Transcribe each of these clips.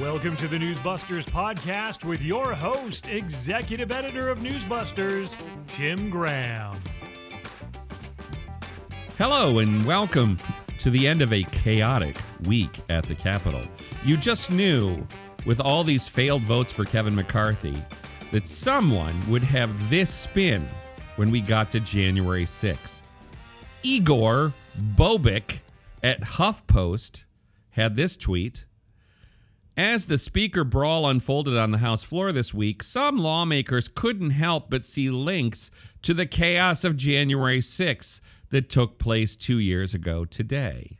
Welcome to the Newsbusters podcast with your host, executive editor of Newsbusters, Tim Graham. Hello, and welcome to the end of a chaotic week at the Capitol. You just knew, with all these failed votes for Kevin McCarthy, that someone would have this spin when we got to January 6th. Igor Bobic at HuffPost had this tweet. As the speaker brawl unfolded on the House floor this week, some lawmakers couldn't help but see links to the chaos of January 6th that took place two years ago today.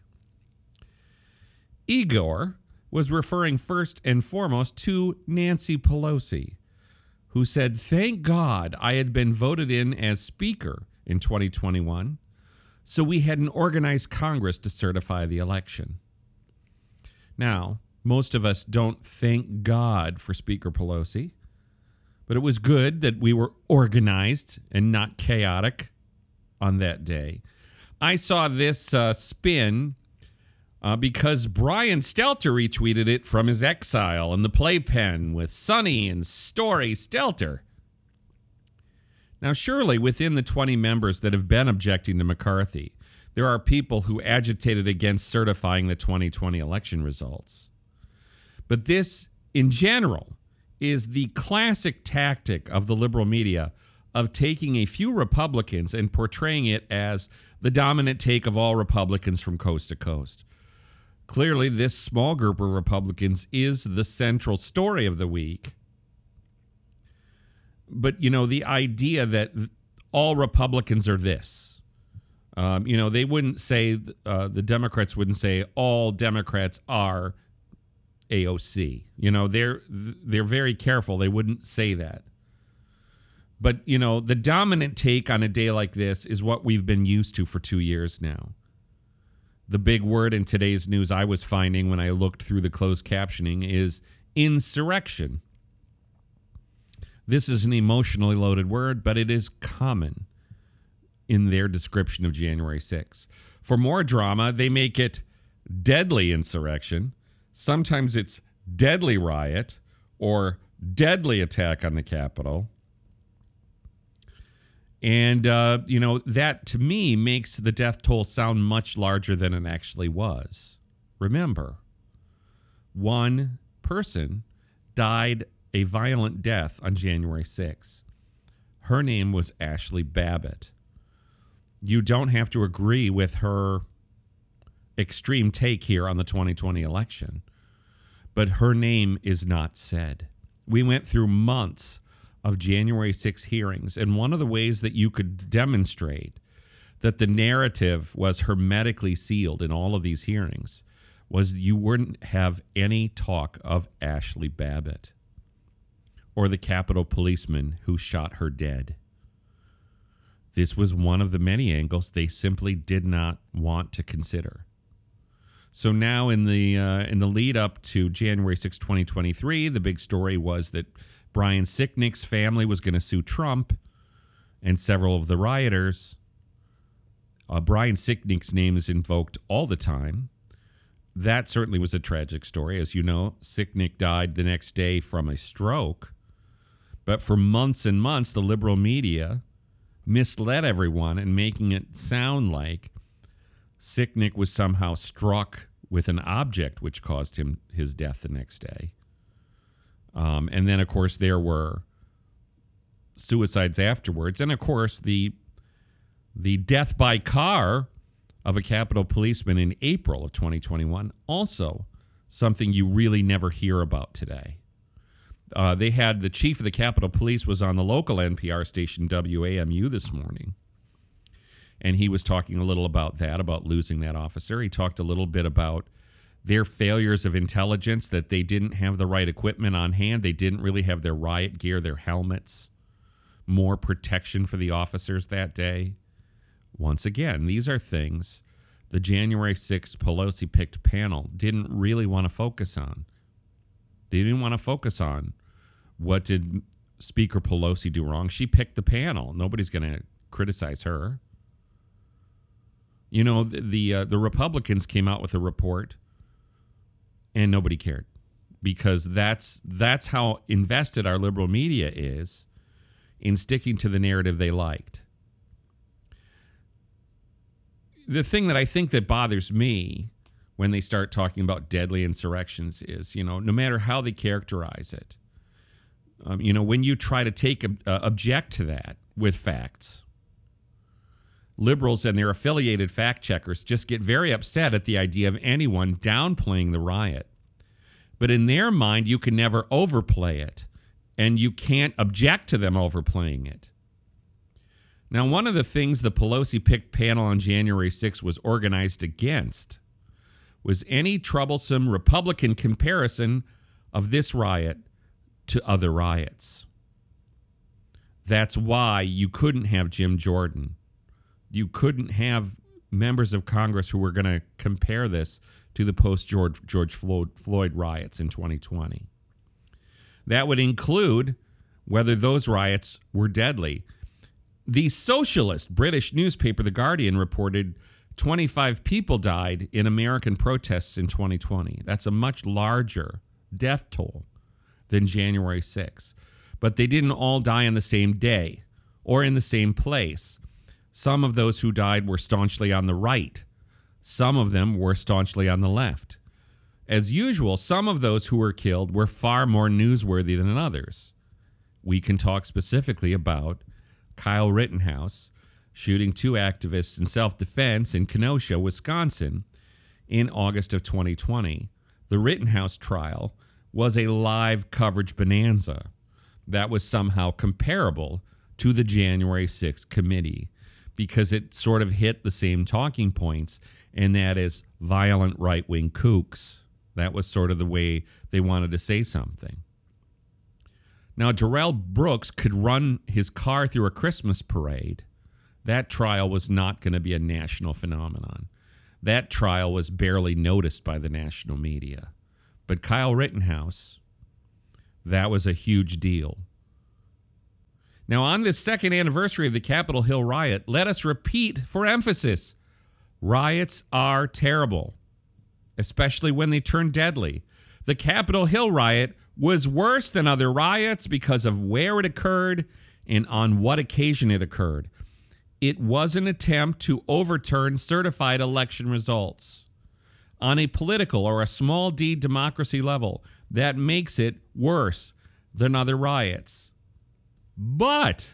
Igor was referring first and foremost to Nancy Pelosi, who said, Thank God I had been voted in as Speaker in 2021, so we had an organized Congress to certify the election. Now, most of us don't thank God for Speaker Pelosi, but it was good that we were organized and not chaotic on that day. I saw this uh, spin uh, because Brian Stelter retweeted it from his exile in the playpen with Sonny and Story Stelter. Now, surely within the 20 members that have been objecting to McCarthy, there are people who agitated against certifying the 2020 election results. But this, in general, is the classic tactic of the liberal media of taking a few Republicans and portraying it as the dominant take of all Republicans from coast to coast. Clearly, this small group of Republicans is the central story of the week. But, you know, the idea that all Republicans are this. Um, you know, they wouldn't say, uh, the Democrats wouldn't say all Democrats are AOC. You know, they're they're very careful. They wouldn't say that. But, you know, the dominant take on a day like this is what we've been used to for 2 years now. The big word in today's news I was finding when I looked through the closed captioning is insurrection. This is an emotionally loaded word, but it is common in their description of January 6th. For more drama, they make it deadly insurrection. Sometimes it's deadly riot or deadly attack on the Capitol. And, uh, you know, that to me makes the death toll sound much larger than it actually was. Remember, one person died a violent death on January 6th. Her name was Ashley Babbitt. You don't have to agree with her extreme take here on the 2020 election, but her name is not said. We went through months of January 6 hearings, and one of the ways that you could demonstrate that the narrative was hermetically sealed in all of these hearings was you wouldn't have any talk of Ashley Babbitt or the Capitol policeman who shot her dead. This was one of the many angles they simply did not want to consider. So now in the uh, in the lead up to January 6, 2023, the big story was that Brian Sicknick's family was going to sue Trump and several of the rioters. Uh, Brian Sicknick's name is invoked all the time. That certainly was a tragic story. As you know, Sicknick died the next day from a stroke. But for months and months, the liberal media misled everyone and making it sound like Sicknick was somehow struck with an object which caused him his death the next day. Um, and then, of course, there were suicides afterwards, and of course, the the death by car of a Capitol policeman in April of 2021 also something you really never hear about today. Uh, they had the chief of the Capitol Police was on the local NPR station WAMU this morning and he was talking a little about that, about losing that officer. He talked a little bit about their failures of intelligence, that they didn't have the right equipment on hand. They didn't really have their riot gear, their helmets, more protection for the officers that day. Once again, these are things the January 6th Pelosi picked panel didn't really want to focus on. They didn't want to focus on what did Speaker Pelosi do wrong. She picked the panel. Nobody's going to criticize her. You know, the the, uh, the Republicans came out with a report, and nobody cared because that's that's how invested our liberal media is in sticking to the narrative they liked. The thing that I think that bothers me when they start talking about deadly insurrections is, you know, no matter how they characterize it, um, you know, when you try to take uh, object to that with facts, liberals and their affiliated fact checkers just get very upset at the idea of anyone downplaying the riot. But in their mind, you can never overplay it, and you can't object to them overplaying it. Now, one of the things the Pelosi picked panel on January 6 was organized against was any troublesome Republican comparison of this riot to other riots. That's why you couldn't have Jim Jordan. You couldn't have members of Congress who were going to compare this to the post George George Floyd riots in 2020. That would include whether those riots were deadly. The socialist British newspaper The Guardian reported 25 people died in American protests in 2020. That's a much larger death toll than January 6. But they didn't all die on the same day or in the same place. Some of those who died were staunchly on the right, some of them were staunchly on the left. As usual, some of those who were killed were far more newsworthy than others. We can talk specifically about Kyle Rittenhouse shooting two activists in self defense in Kenosha, Wisconsin, in August of 2020. The Rittenhouse trial was a live coverage bonanza that was somehow comparable to the January 6th committee because it sort of hit the same talking points and that is violent right wing kooks. That was sort of the way they wanted to say something. Now, Darrell Brooks could run his car through a Christmas parade. That trial was not going to be a national phenomenon. That trial was barely noticed by the national media. But Kyle Rittenhouse, that was a huge deal. Now, on this second anniversary of the Capitol Hill riot, let us repeat for emphasis Riots are terrible, especially when they turn deadly. The Capitol Hill riot was worse than other riots because of where it occurred and on what occasion it occurred. It was an attempt to overturn certified election results. On a political or a small d democracy level, that makes it worse than other riots. But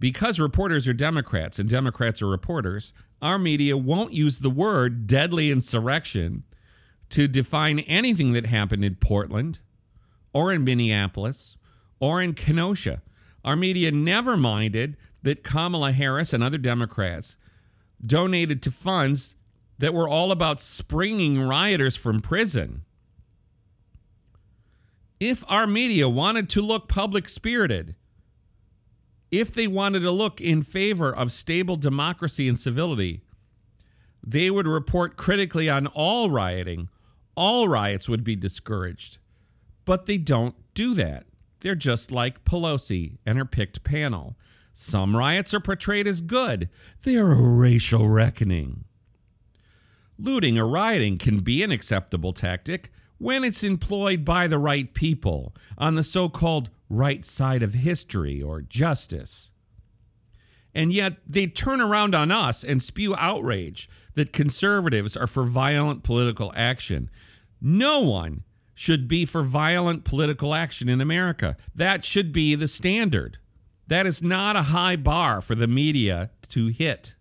because reporters are Democrats and Democrats are reporters, our media won't use the word deadly insurrection to define anything that happened in Portland or in Minneapolis or in Kenosha. Our media never minded that Kamala Harris and other Democrats donated to funds that were all about springing rioters from prison. If our media wanted to look public spirited, if they wanted to look in favor of stable democracy and civility, they would report critically on all rioting. All riots would be discouraged. But they don't do that. They're just like Pelosi and her picked panel. Some riots are portrayed as good, they are a racial reckoning. Looting or rioting can be an acceptable tactic when it's employed by the right people on the so called right side of history or justice. And yet they turn around on us and spew outrage that conservatives are for violent political action. No one should be for violent political action in America. That should be the standard. That is not a high bar for the media to hit.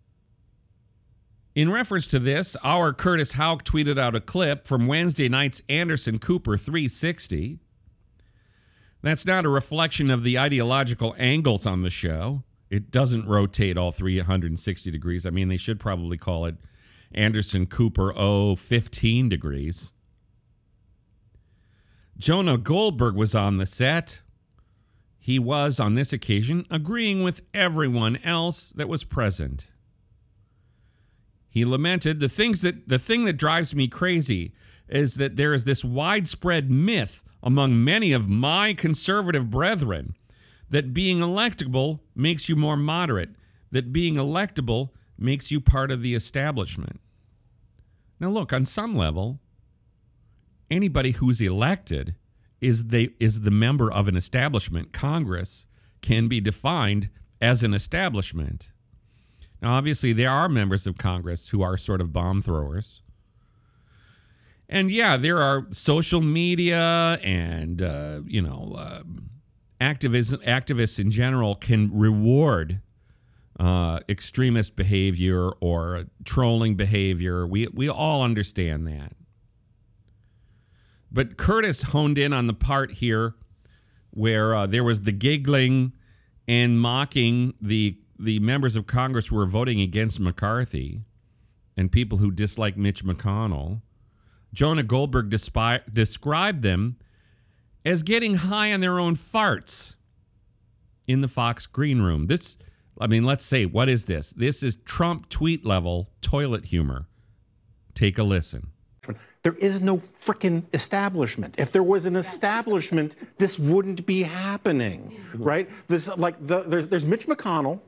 In reference to this, our Curtis Houck tweeted out a clip from Wednesday night's Anderson Cooper 360. That's not a reflection of the ideological angles on the show. It doesn't rotate all 360 degrees. I mean, they should probably call it Anderson Cooper 015 degrees. Jonah Goldberg was on the set. He was, on this occasion, agreeing with everyone else that was present. He lamented the things that the thing that drives me crazy is that there is this widespread myth among many of my conservative brethren that being electable makes you more moderate, that being electable makes you part of the establishment. Now, look, on some level, anybody who's elected is they is the member of an establishment. Congress can be defined as an establishment. Now, obviously, there are members of Congress who are sort of bomb throwers. And yeah, there are social media and, uh, you know, uh, activism, activists in general can reward uh, extremist behavior or trolling behavior. We, we all understand that. But Curtis honed in on the part here where uh, there was the giggling and mocking the the members of Congress who were voting against McCarthy and people who dislike Mitch McConnell. Jonah Goldberg despi- described them as getting high on their own farts in the Fox green room. This, I mean, let's say, what is this? This is Trump tweet level toilet humor. Take a listen. There is no freaking establishment. If there was an establishment, this wouldn't be happening, right? This like the, there's there's Mitch McConnell,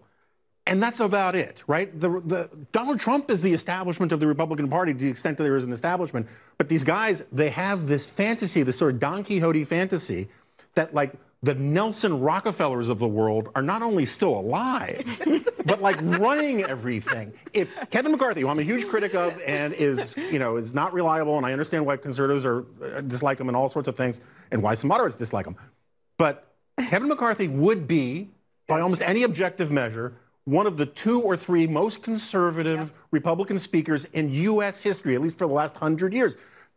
and that's about it, right? The, the Donald Trump is the establishment of the Republican Party to the extent that there is an establishment. But these guys, they have this fantasy, this sort of Don Quixote fantasy, that like the Nelson Rockefellers of the world are not only still alive, but like running everything. If Kevin McCarthy, who I'm a huge critic of and is, you know, is not reliable, and I understand why conservatives are uh, dislike him and all sorts of things, and why some moderates dislike him, but Kevin McCarthy would be, by almost any objective measure, one of the two or three most conservative Republican speakers in U.S. history, at least for the last hundred years.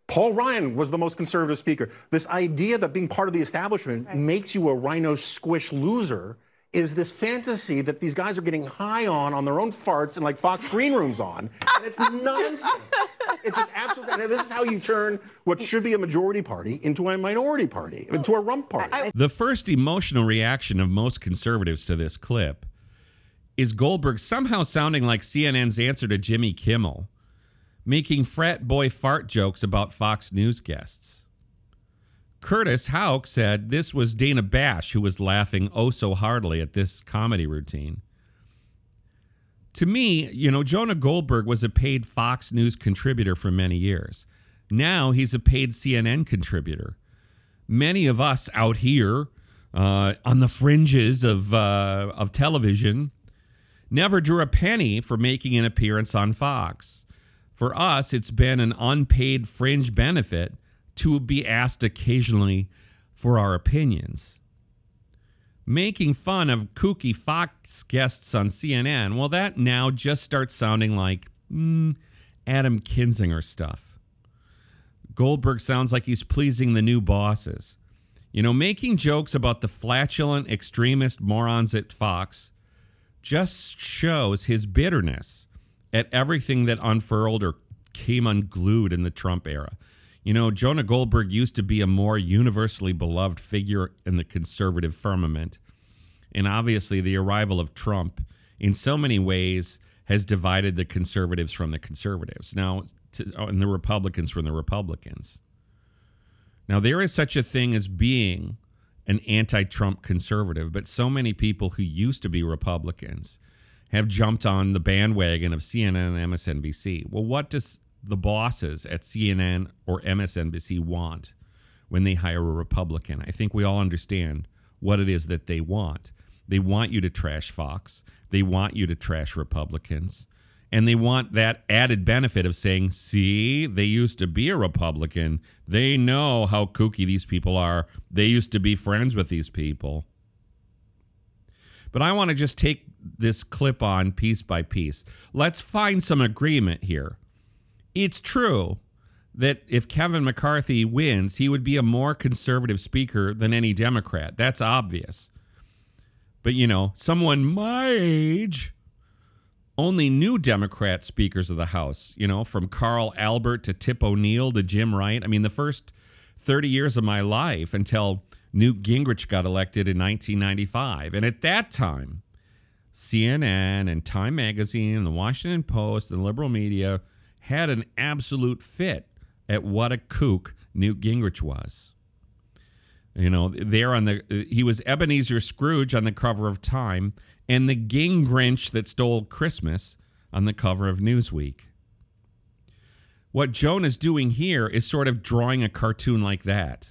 Paul Ryan was the most conservative speaker. This idea that being part of the establishment right. makes you a RINO squish loser is this fantasy that these guys are getting high on on their own farts and like Fox green rooms on, and it's nonsense. it's just absolutely. this is how you turn what should be a majority party into a minority party, into a rump party. The first emotional reaction of most conservatives to this clip is Goldberg somehow sounding like CNN's answer to Jimmy Kimmel making frat boy fart jokes about Fox News guests. Curtis Houck said this was Dana Bash who was laughing oh so heartily at this comedy routine. To me, you know, Jonah Goldberg was a paid Fox News contributor for many years. Now he's a paid CNN contributor. Many of us out here uh, on the fringes of, uh, of television never drew a penny for making an appearance on Fox. For us, it's been an unpaid fringe benefit to be asked occasionally for our opinions. Making fun of kooky Fox guests on CNN, well, that now just starts sounding like mm, Adam Kinzinger stuff. Goldberg sounds like he's pleasing the new bosses. You know, making jokes about the flatulent extremist morons at Fox just shows his bitterness at everything that unfurled or came unglued in the Trump era. You know, Jonah Goldberg used to be a more universally beloved figure in the conservative firmament. And obviously, the arrival of Trump, in so many ways, has divided the conservatives from the conservatives. Now, to, oh, and the Republicans from the Republicans. Now, there is such a thing as being an anti Trump conservative, but so many people who used to be Republicans have jumped on the bandwagon of CNN and MSNBC. Well, what does the bosses at CNN or MSNBC want when they hire a Republican? I think we all understand what it is that they want. They want you to trash Fox. They want you to trash Republicans. And they want that added benefit of saying, see, they used to be a Republican. They know how kooky these people are. They used to be friends with these people. But I want to just take this clip on piece by piece. Let's find some agreement here. It's true that if Kevin McCarthy wins, he would be a more conservative speaker than any Democrat. That's obvious. But, you know, someone my age only new Democrat speakers of the House, you know, from Carl Albert to Tip O'Neill to Jim Wright. I mean, the first 30 years of my life until Newt Gingrich got elected in 1995. And at that time, CNN and Time Magazine and the Washington Post and liberal media had an absolute fit at what a kook Newt Gingrich was. You know, there on the he was Ebenezer Scrooge on the cover of Time and the Gingrinch that stole Christmas on the cover of Newsweek. What Jonah is doing here is sort of drawing a cartoon like that,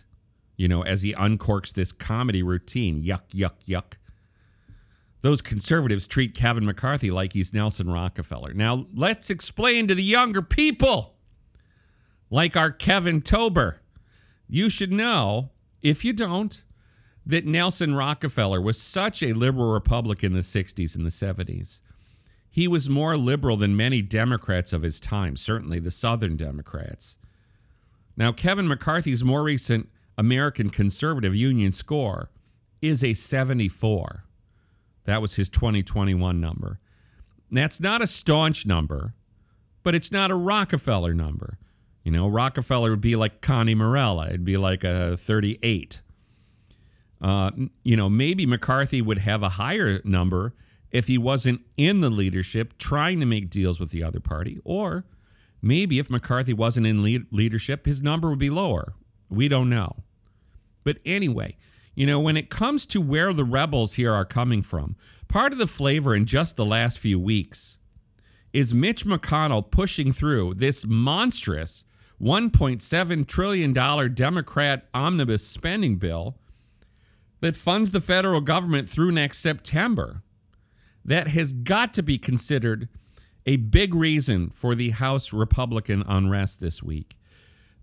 you know, as he uncorks this comedy routine. Yuck, yuck, yuck. Those conservatives treat Kevin McCarthy like he's Nelson Rockefeller. Now, let's explain to the younger people, like our Kevin Tober. You should know, if you don't, that Nelson Rockefeller was such a liberal Republican in the 60s and the 70s. He was more liberal than many Democrats of his time, certainly the Southern Democrats. Now, Kevin McCarthy's more recent American Conservative Union score is a 74. That was his 2021 number. That's not a staunch number, but it's not a Rockefeller number. You know, Rockefeller would be like Connie Morella, it'd be like a 38. Uh, you know, maybe McCarthy would have a higher number if he wasn't in the leadership trying to make deals with the other party, or maybe if McCarthy wasn't in lead- leadership, his number would be lower. We don't know. But anyway, you know, when it comes to where the rebels here are coming from, part of the flavor in just the last few weeks is Mitch McConnell pushing through this monstrous $1.7 trillion Democrat omnibus spending bill that funds the federal government through next September. That has got to be considered a big reason for the House Republican unrest this week.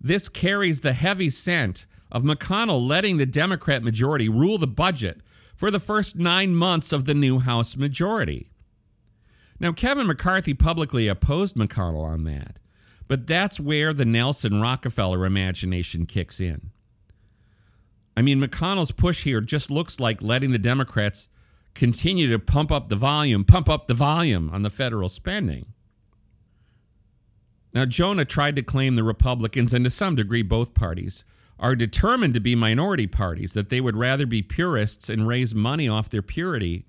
This carries the heavy scent of McConnell letting the Democrat majority rule the budget for the first nine months of the new House majority. Now, Kevin McCarthy publicly opposed McConnell on that, but that's where the Nelson Rockefeller imagination kicks in. I mean, McConnell's push here just looks like letting the Democrats continue to pump up the volume, pump up the volume on the federal spending. Now, Jonah tried to claim the Republicans, and to some degree both parties, are determined to be minority parties, that they would rather be purists and raise money off their purity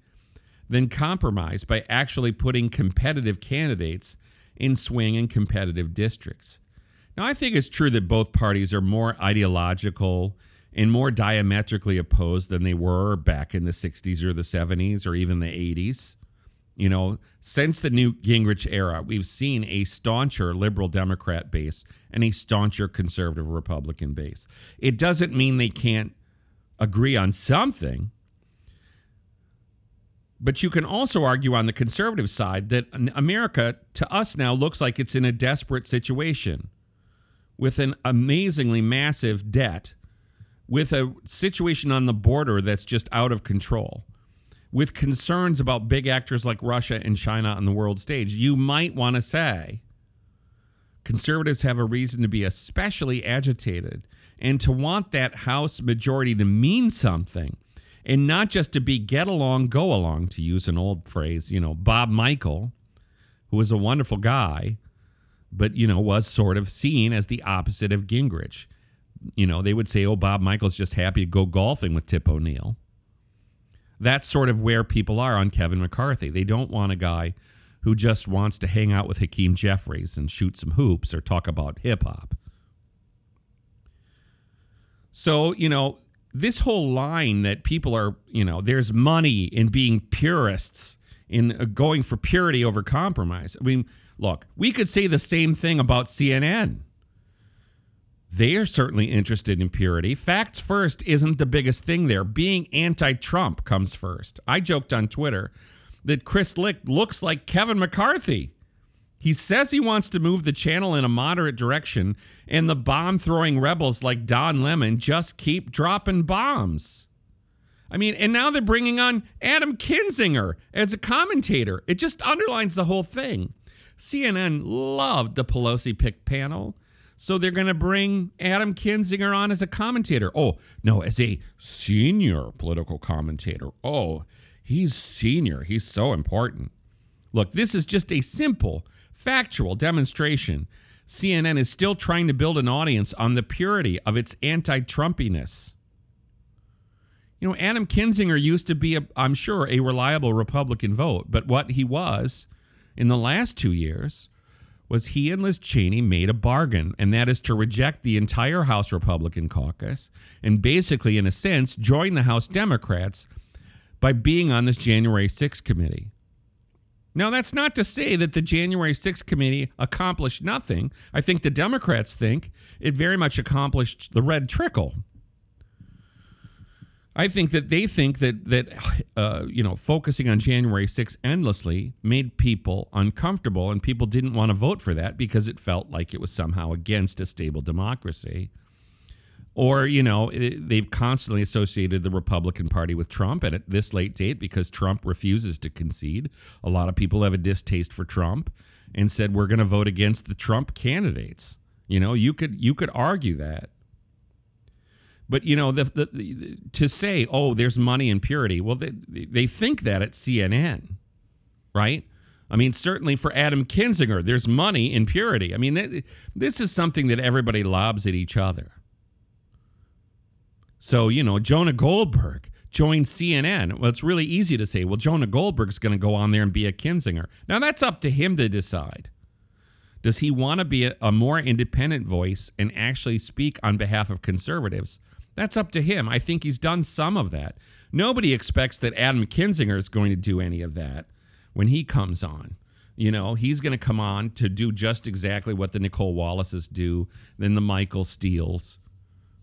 than compromise by actually putting competitive candidates in swing and competitive districts. Now, I think it's true that both parties are more ideological and more diametrically opposed than they were back in the 60s or the 70s or even the 80s. You know, since the Newt Gingrich era, we've seen a stauncher liberal Democrat base and a stauncher conservative Republican base. It doesn't mean they can't agree on something. But you can also argue on the conservative side that America, to us now, looks like it's in a desperate situation with an amazingly massive debt, with a situation on the border that's just out of control with concerns about big actors like Russia and China on the world stage, you might want to say conservatives have a reason to be especially agitated and to want that House majority to mean something and not just to be get along, go along, to use an old phrase. You know, Bob Michel, who was a wonderful guy, but, you know, was sort of seen as the opposite of Gingrich. You know, they would say, oh, Bob Michel's just happy to go golfing with Tip O'Neill that's sort of where people are on Kevin McCarthy. They don't want a guy who just wants to hang out with Hakeem Jeffries and shoot some hoops or talk about hip hop. So, you know, this whole line that people are, you know, there's money in being purists, in uh, going for purity over compromise. I mean, look, we could say the same thing about CNN. They are certainly interested in purity. Facts first isn't the biggest thing there. Being anti Trump comes first. I joked on Twitter that Chris Licht looks like Kevin McCarthy. He says he wants to move the channel in a moderate direction, and the bomb throwing rebels like Don Lemon just keep dropping bombs. I mean, and now they're bringing on Adam Kinzinger as a commentator. It just underlines the whole thing. CNN loved the Pelosi pick panel. So they're going to bring Adam Kinzinger on as a commentator. Oh, no, as a senior political commentator. Oh, he's senior. He's so important. Look, this is just a simple, factual demonstration. CNN is still trying to build an audience on the purity of its anti Trumpiness. You know, Adam Kinzinger used to be, i I'm sure, a reliable Republican vote, but what he was in the last two years was he and Liz Cheney made a bargain, and that is to reject the entire House Republican caucus and basically, in a sense, join the House Democrats by being on this January 6th committee. Now, that's not to say that the January 6th committee accomplished nothing. I think the Democrats think it very much accomplished the red trickle. I think that they think that that uh, you know focusing on January 6th endlessly made people uncomfortable, and people didn't want to vote for that because it felt like it was somehow against a stable democracy. Or you know they've constantly associated the Republican Party with Trump, and at this late date, because Trump refuses to concede, a lot of people have a distaste for Trump, and said we're going to vote against the Trump candidates. You know, you could you could argue that. But you know, the, the, the, to say, "Oh, there's money in purity," well, they they think that at CNN, right? I mean, certainly for Adam Kinzinger, there's money in purity. I mean, this is something that everybody lobs at each other. So you know, Jonah Goldberg joined CNN. Well, it's really easy to say, "Well, Jonah Goldberg's going to go on there and be a Kinzinger." Now that's up to him to decide. Does he want to be a, a more independent voice and actually speak on behalf of conservatives? That's up to him. I think he's done some of that. Nobody expects that Adam Kinzinger is going to do any of that when he comes on. You know, he's going to come on to do just exactly what the Nicole Wallaces do, then the Michael Steeles,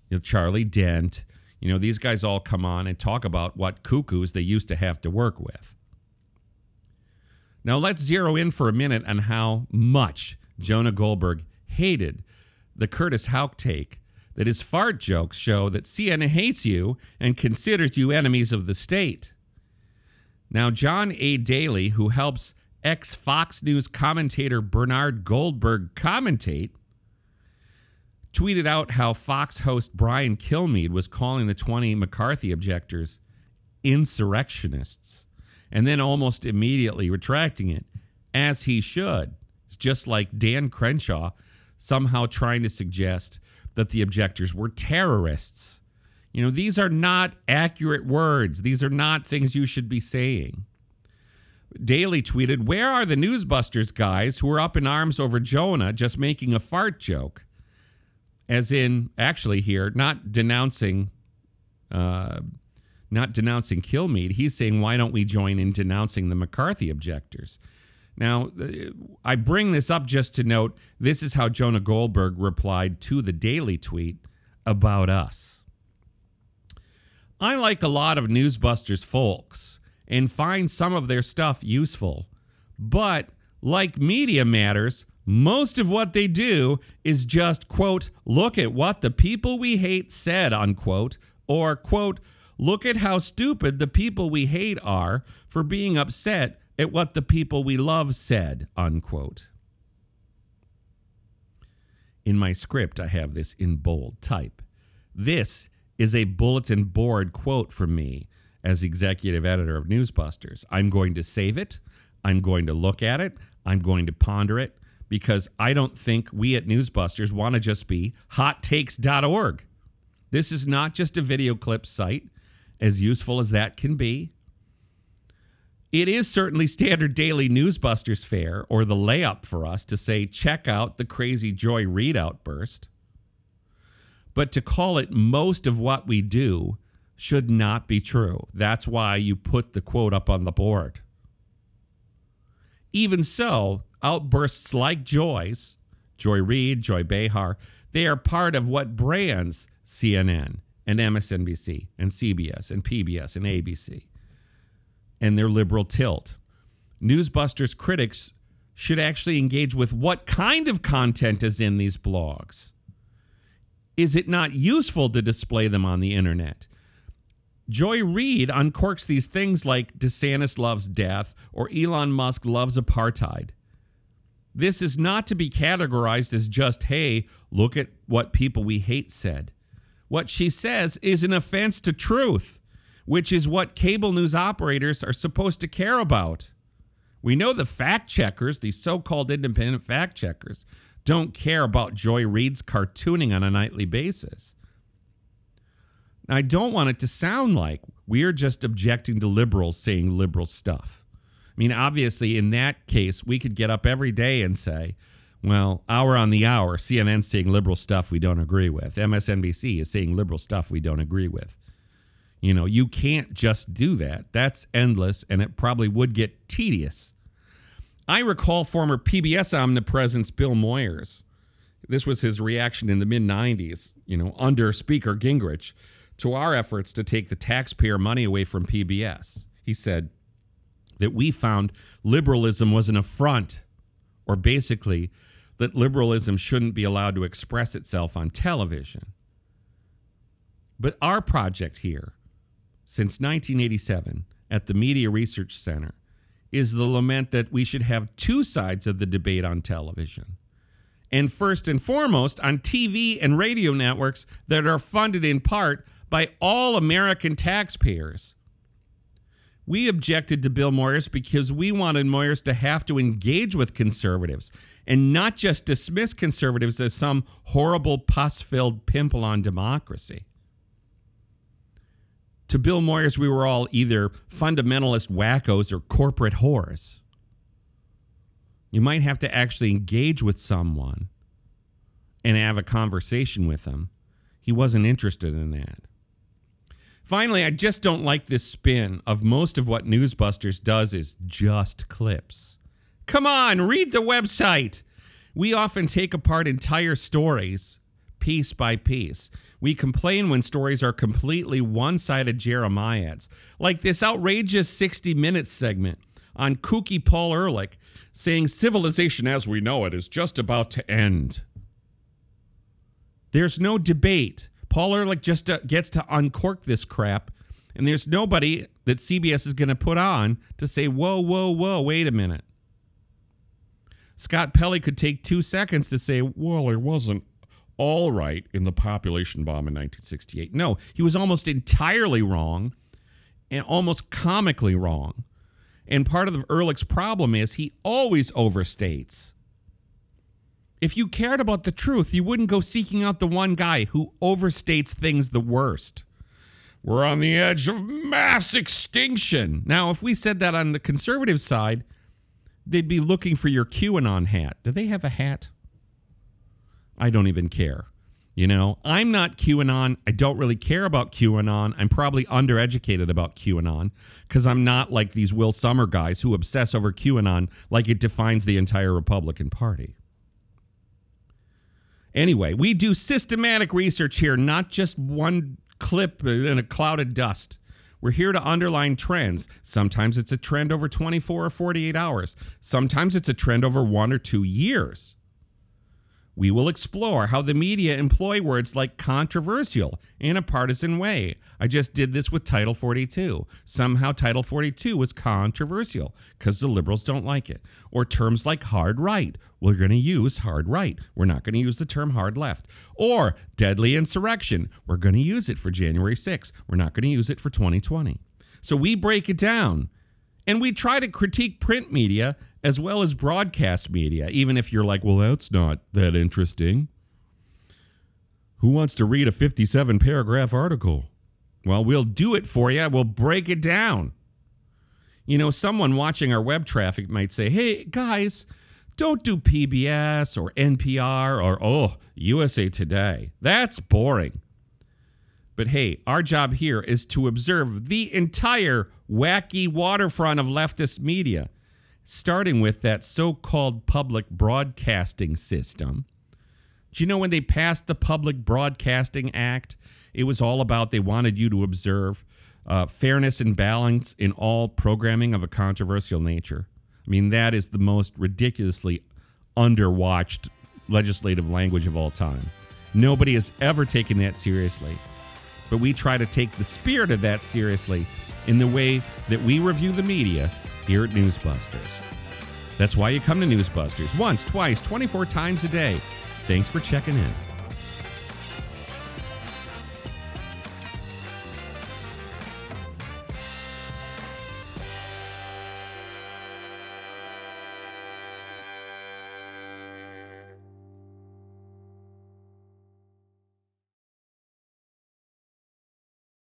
you know, Charlie Dent. You know, these guys all come on and talk about what cuckoos they used to have to work with. Now, let's zero in for a minute on how much Jonah Goldberg hated the Curtis Houck take that his fart jokes show that CNN hates you and considers you enemies of the state. Now, John A. Daly, who helps ex Fox News commentator Bernard Goldberg commentate, tweeted out how Fox host Brian Kilmeade was calling the 20 McCarthy objectors insurrectionists, and then almost immediately retracting it, as he should. It's just like Dan Crenshaw somehow trying to suggest that the objectors were terrorists. You know, these are not accurate words. These are not things you should be saying. Daly tweeted, Where are the Newsbusters guys who were up in arms over Jonah just making a fart joke? As in, actually, here, not denouncing. Uh, not denouncing Kilmeade. He's saying, why don't we join in denouncing the McCarthy objectors? Now, I bring this up just to note this is how Jonah Goldberg replied to the Daly tweet about us. I like a lot of Newsbusters folks and find some of their stuff useful, but like Media Matters, most of what they do is just, quote, look at what the people we hate said, unquote, or, quote, look at how stupid the people we hate are for being upset at what the people we love said, unquote. In my script, I have this in bold type. This is a bulletin board quote from me as executive editor of Newsbusters. I'm going to save it. I'm going to look at it. I'm going to ponder it because I don't think we at Newsbusters want to just be hottakes.org. This is not just a video clip site, as useful as that can be. It is certainly standard daily newsbusters fare or the layup for us to say, check out the crazy Joy Reid outburst. But to call it most of what we do should not be true. That's why you put the quote up on the board. Even so, outbursts like Joy's, Joy Reid, Joy Behar, they are part of what brands CNN and MSNBC and CBS and PBS and ABC and their liberal tilt. Newsbusters critics should actually engage with what kind of content is in these blogs. Is it not useful to display them on the internet? Joy Reid uncorks these things like DeSantis loves death or Elon Musk loves apartheid. This is not to be categorized as just, hey, look at what people we hate said. What she says is an offense to truth which is what cable news operators are supposed to care about. We know the fact checkers, these so called independent fact checkers, don't care about Joy Reid's cartooning on a nightly basis. I don't want it to sound like we're just objecting to liberals saying liberal stuff. I mean, obviously, in that case, we could get up every day and say, well, hour on the hour, CNN's saying liberal stuff we don't agree with. MSNBC is saying liberal stuff we don't agree with. You know, you can't just do that. That's endless and it probably would get tedious. I recall former PBS omnipresence Bill Moyers. This was his reaction in the mid 90s, you know, under Speaker Gingrich, to our efforts to take the taxpayer money away from PBS. He said that we found liberalism was an affront, or basically, that liberalism shouldn't be allowed to express itself on television. But our project here, since 1987, at the Media Research Center, is the lament that we should have two sides of the debate on television. And first and foremost, on TV and radio networks that are funded in part by all American taxpayers. We objected to Bill Moyers because we wanted Moyers to have to engage with conservatives and not just dismiss conservatives as some horrible pus filled pimple on democracy. To Bill Moyers, we were all either fundamentalist wackos or corporate whores. You might have to actually engage with someone and have a conversation with them. He wasn't interested in that. Finally, I just don't like this spin of most of what Newsbusters does is just clips. Come on, read the website. We often take apart entire stories piece by piece. We complain when stories are completely one sided Jeremiads, like this outrageous 60 Minutes segment on kooky Paul Ehrlich saying civilization as we know it is just about to end. There's no debate. Paul Ehrlich just uh, gets to uncork this crap, and there's nobody that CBS is going to put on to say, whoa, whoa, whoa, wait a minute. Scott Pelley could take two seconds to say, well, it wasn't all right in the population bomb in 1968. No, he was almost entirely wrong and almost comically wrong. And part of Ehrlich's problem is he always overstates. If you cared about the truth, you wouldn't go seeking out the one guy who overstates things the worst. We're on the edge of mass extinction. Now, if we said that on the conservative side, they'd be looking for your QAnon hat. Do they have a hat? I don't even care. You know, I'm not QAnon. I don't really care about QAnon. I'm probably undereducated about QAnon because I'm not like these Will Sommer guys who obsess over QAnon like it defines the entire Republican Party. Anyway, we do systematic research here, not just one clip in a cloud of dust. We're here to underline trends. Sometimes it's a trend over 24 or 48 hours. Sometimes it's a trend over one or two years. We will explore how the media employ words like controversial in a partisan way. I just did this with Title 42. Somehow, Title 42 was controversial because the liberals don't like it. Or terms like hard right. We're going to use hard right. We're not going to use the term hard left. Or deadly insurrection. We're going to use it for January 6th. We're not going to use it for 2020. So we break it down and we try to critique print media as well as broadcast media, even if you're like, well, that's not that interesting. Who wants to read a 57 paragraph article? Well, we'll do it for you. We'll break it down. You know, someone watching our web traffic might say, hey, guys, don't do PBS or NPR or, oh, USA Today. That's boring. But hey, our job here is to observe the entire wacky waterfront of leftist media starting with that so called public broadcasting system. Do you know when they passed the Public Broadcasting Act? It was all about they wanted you to observe uh, fairness and balance in all programming of a controversial nature. I mean, that is the most ridiculously underwatched legislative language of all time. Nobody has ever taken that seriously. But we try to take the spirit of that seriously in the way that we review the media here at Newsbusters. That's why you come to Newsbusters once, twice, 24 times a day. Thanks for checking in.